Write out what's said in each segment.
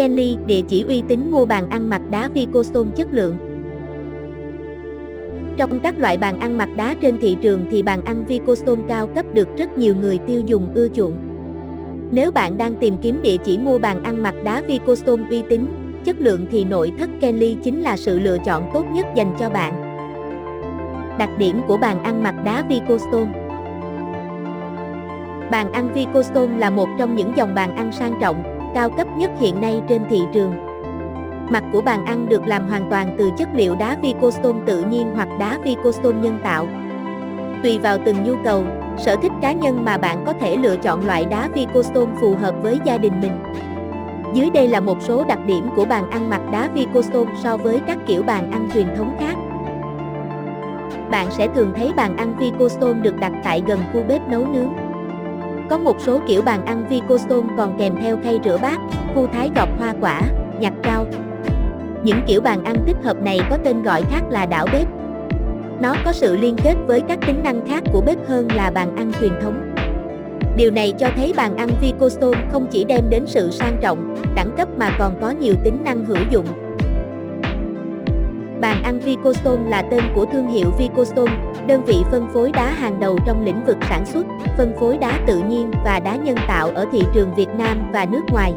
Kenly, địa chỉ uy tín mua bàn ăn mặt đá Vicostone chất lượng. Trong các loại bàn ăn mặt đá trên thị trường thì bàn ăn Vicostone cao cấp được rất nhiều người tiêu dùng ưa chuộng. Nếu bạn đang tìm kiếm địa chỉ mua bàn ăn mặt đá Vicostone uy tín, chất lượng thì nội thất Kenly chính là sự lựa chọn tốt nhất dành cho bạn. Đặc điểm của bàn ăn mặt đá Vicostone Bàn ăn Vicostone là một trong những dòng bàn ăn sang trọng, cao cấp nhất hiện nay trên thị trường. Mặt của bàn ăn được làm hoàn toàn từ chất liệu đá Vicostone tự nhiên hoặc đá Vicostone nhân tạo. Tùy vào từng nhu cầu, sở thích cá nhân mà bạn có thể lựa chọn loại đá Vicostone phù hợp với gia đình mình. Dưới đây là một số đặc điểm của bàn ăn mặt đá Vicostone so với các kiểu bàn ăn truyền thống khác. Bạn sẽ thường thấy bàn ăn Vicostone được đặt tại gần khu bếp nấu nướng. Có một số kiểu bàn ăn Vicostone còn kèm theo khay rửa bát, khu thái gọt hoa quả, nhặt rau. Những kiểu bàn ăn tích hợp này có tên gọi khác là đảo bếp. Nó có sự liên kết với các tính năng khác của bếp hơn là bàn ăn truyền thống. Điều này cho thấy bàn ăn Vicostone không chỉ đem đến sự sang trọng, đẳng cấp mà còn có nhiều tính năng hữu dụng. Bàn ăn Vicostone là tên của thương hiệu Vicostone, đơn vị phân phối đá hàng đầu trong lĩnh vực sản xuất, phân phối đá tự nhiên và đá nhân tạo ở thị trường Việt Nam và nước ngoài.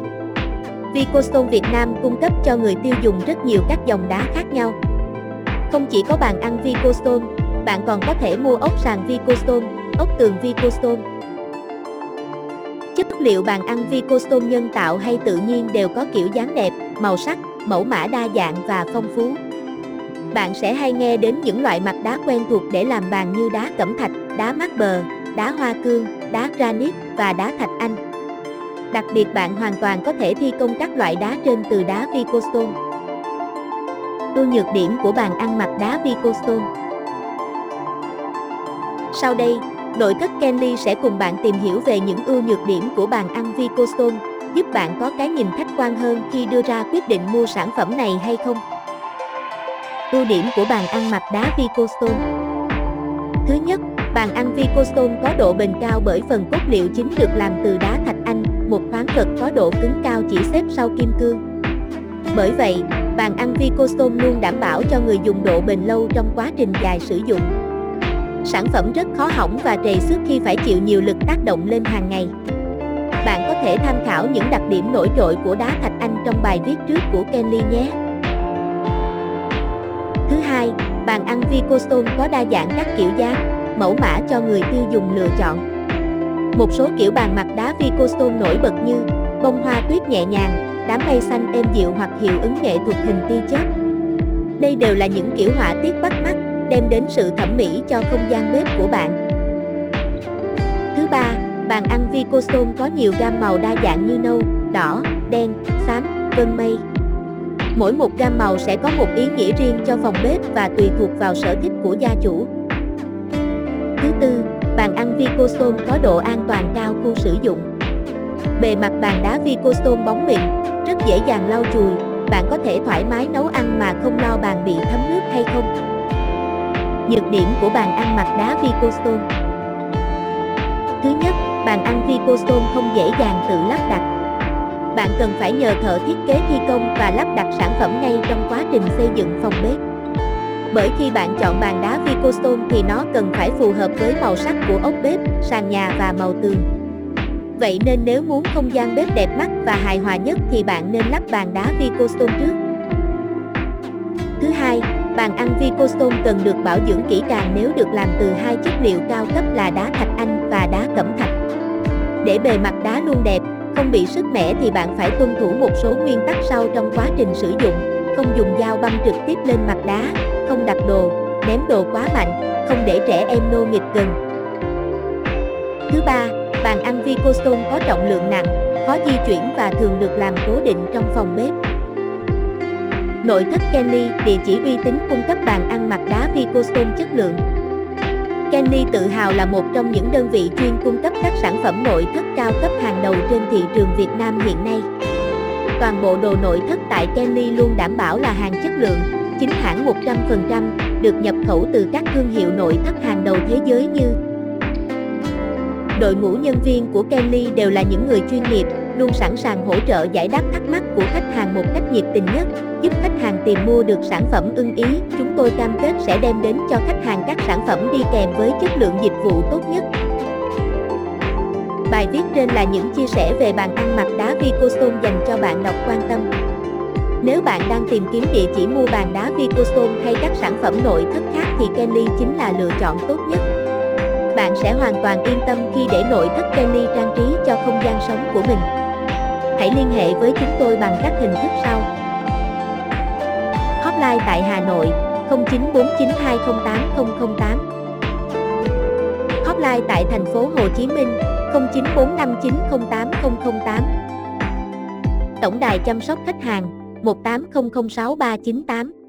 Vicostone Việt Nam cung cấp cho người tiêu dùng rất nhiều các dòng đá khác nhau. Không chỉ có bàn ăn Vicostone, bạn còn có thể mua ốc sàn Vicostone, ốc tường Vicostone. Chất liệu bàn ăn Vicostone nhân tạo hay tự nhiên đều có kiểu dáng đẹp, màu sắc, mẫu mã đa dạng và phong phú. Bạn sẽ hay nghe đến những loại mặt đá quen thuộc để làm bàn như đá cẩm thạch, đá mát bờ, đá hoa cương, đá granite và đá thạch anh. Đặc biệt bạn hoàn toàn có thể thi công các loại đá trên từ đá Vicostone. Ưu nhược điểm của bàn ăn mặt đá Vicostone Sau đây, nội thất Kenly sẽ cùng bạn tìm hiểu về những ưu nhược điểm của bàn ăn Vicostone, giúp bạn có cái nhìn khách quan hơn khi đưa ra quyết định mua sản phẩm này hay không. Ưu điểm của bàn ăn mặt đá Vicostone Thứ nhất, bàn ăn Vicostone có độ bền cao bởi phần cốt liệu chính được làm từ đá thạch anh, một khoáng vật có độ cứng cao chỉ xếp sau kim cương. Bởi vậy, bàn ăn Vicostone luôn đảm bảo cho người dùng độ bền lâu trong quá trình dài sử dụng. Sản phẩm rất khó hỏng và trầy xước khi phải chịu nhiều lực tác động lên hàng ngày. Bạn có thể tham khảo những đặc điểm nổi trội của đá thạch anh trong bài viết trước của Kenly nhé. Thứ bàn ăn Vicostone có đa dạng các kiểu dáng, mẫu mã cho người tiêu dùng lựa chọn. Một số kiểu bàn mặt đá Vicostone nổi bật như bông hoa tuyết nhẹ nhàng, đám mây xanh êm dịu hoặc hiệu ứng nghệ thuật hình tia chớp. Đây đều là những kiểu họa tiết bắt mắt, đem đến sự thẩm mỹ cho không gian bếp của bạn. Thứ ba, bàn ăn Vicostone có nhiều gam màu đa dạng như nâu, đỏ, đen, xám, vân mây. Mỗi một gam màu sẽ có một ý nghĩa riêng cho phòng bếp và tùy thuộc vào sở thích của gia chủ. Thứ tư, bàn ăn Vicosol có độ an toàn cao khu sử dụng. Bề mặt bàn đá Vicosol bóng mịn, rất dễ dàng lau chùi, bạn có thể thoải mái nấu ăn mà không lo bàn bị thấm nước hay không. Nhược điểm của bàn ăn mặt đá Vicosol Thứ nhất, bàn ăn Vicosol không dễ dàng tự lắp đặt. Bạn cần phải nhờ thợ thiết kế thi công và lắp đặt sản phẩm ngay trong quá trình xây dựng phòng bếp. Bởi khi bạn chọn bàn đá Vicostone thì nó cần phải phù hợp với màu sắc của ốc bếp, sàn nhà và màu tường. Vậy nên nếu muốn không gian bếp đẹp mắt và hài hòa nhất thì bạn nên lắp bàn đá Vicostone trước. Thứ hai, bàn ăn Vicostone cần được bảo dưỡng kỹ càng nếu được làm từ hai chất liệu cao cấp là đá thạch anh và đá cẩm thạch. Để bề mặt đá luôn đẹp, không bị sức mẻ thì bạn phải tuân thủ một số nguyên tắc sau trong quá trình sử dụng, không dùng dao băm trực tiếp lên mặt đá, không đặt đồ, ném đồ quá mạnh, không để trẻ em nô nghịch gần. Thứ ba, bàn ăn Vicostone có trọng lượng nặng, khó di chuyển và thường được làm cố định trong phòng bếp. Nội thất Kenly, địa chỉ uy tín cung cấp bàn ăn mặt đá Vicostone chất lượng. Kenly tự hào là một trong những đơn vị chuyên cung cấp các sản phẩm nội thất cao cấp hàng đầu trên thị trường Việt Nam hiện nay. Toàn bộ đồ nội thất tại Kenly luôn đảm bảo là hàng chất lượng, chính hãng 100%, được nhập khẩu từ các thương hiệu nội thất hàng đầu thế giới như Đội ngũ nhân viên của Kenly đều là những người chuyên nghiệp, luôn sẵn sàng hỗ trợ giải đáp thắc mắc của khách hàng một cách nhiệt tình nhất, giúp khách hàng tìm mua được sản phẩm ưng ý. Chúng tôi cam kết sẽ đem đến cho khách hàng các sản phẩm đi kèm với chất lượng dịch vụ tốt nhất. Bài viết trên là những chia sẻ về bàn ăn mặt đá Vicostone dành cho bạn đọc quan tâm. Nếu bạn đang tìm kiếm địa chỉ mua bàn đá Vicostone hay các sản phẩm nội thất khác thì Kenly chính là lựa chọn tốt nhất. Bạn sẽ hoàn toàn yên tâm khi để nội thất Kenly trang trí cho không gian sống của mình. Hãy liên hệ với chúng tôi bằng các hình thức sau. Hotline tại Hà Nội 0949208008 Hotline tại thành phố Hồ Chí Minh 0945908008 Tổng đài chăm sóc khách hàng 1800638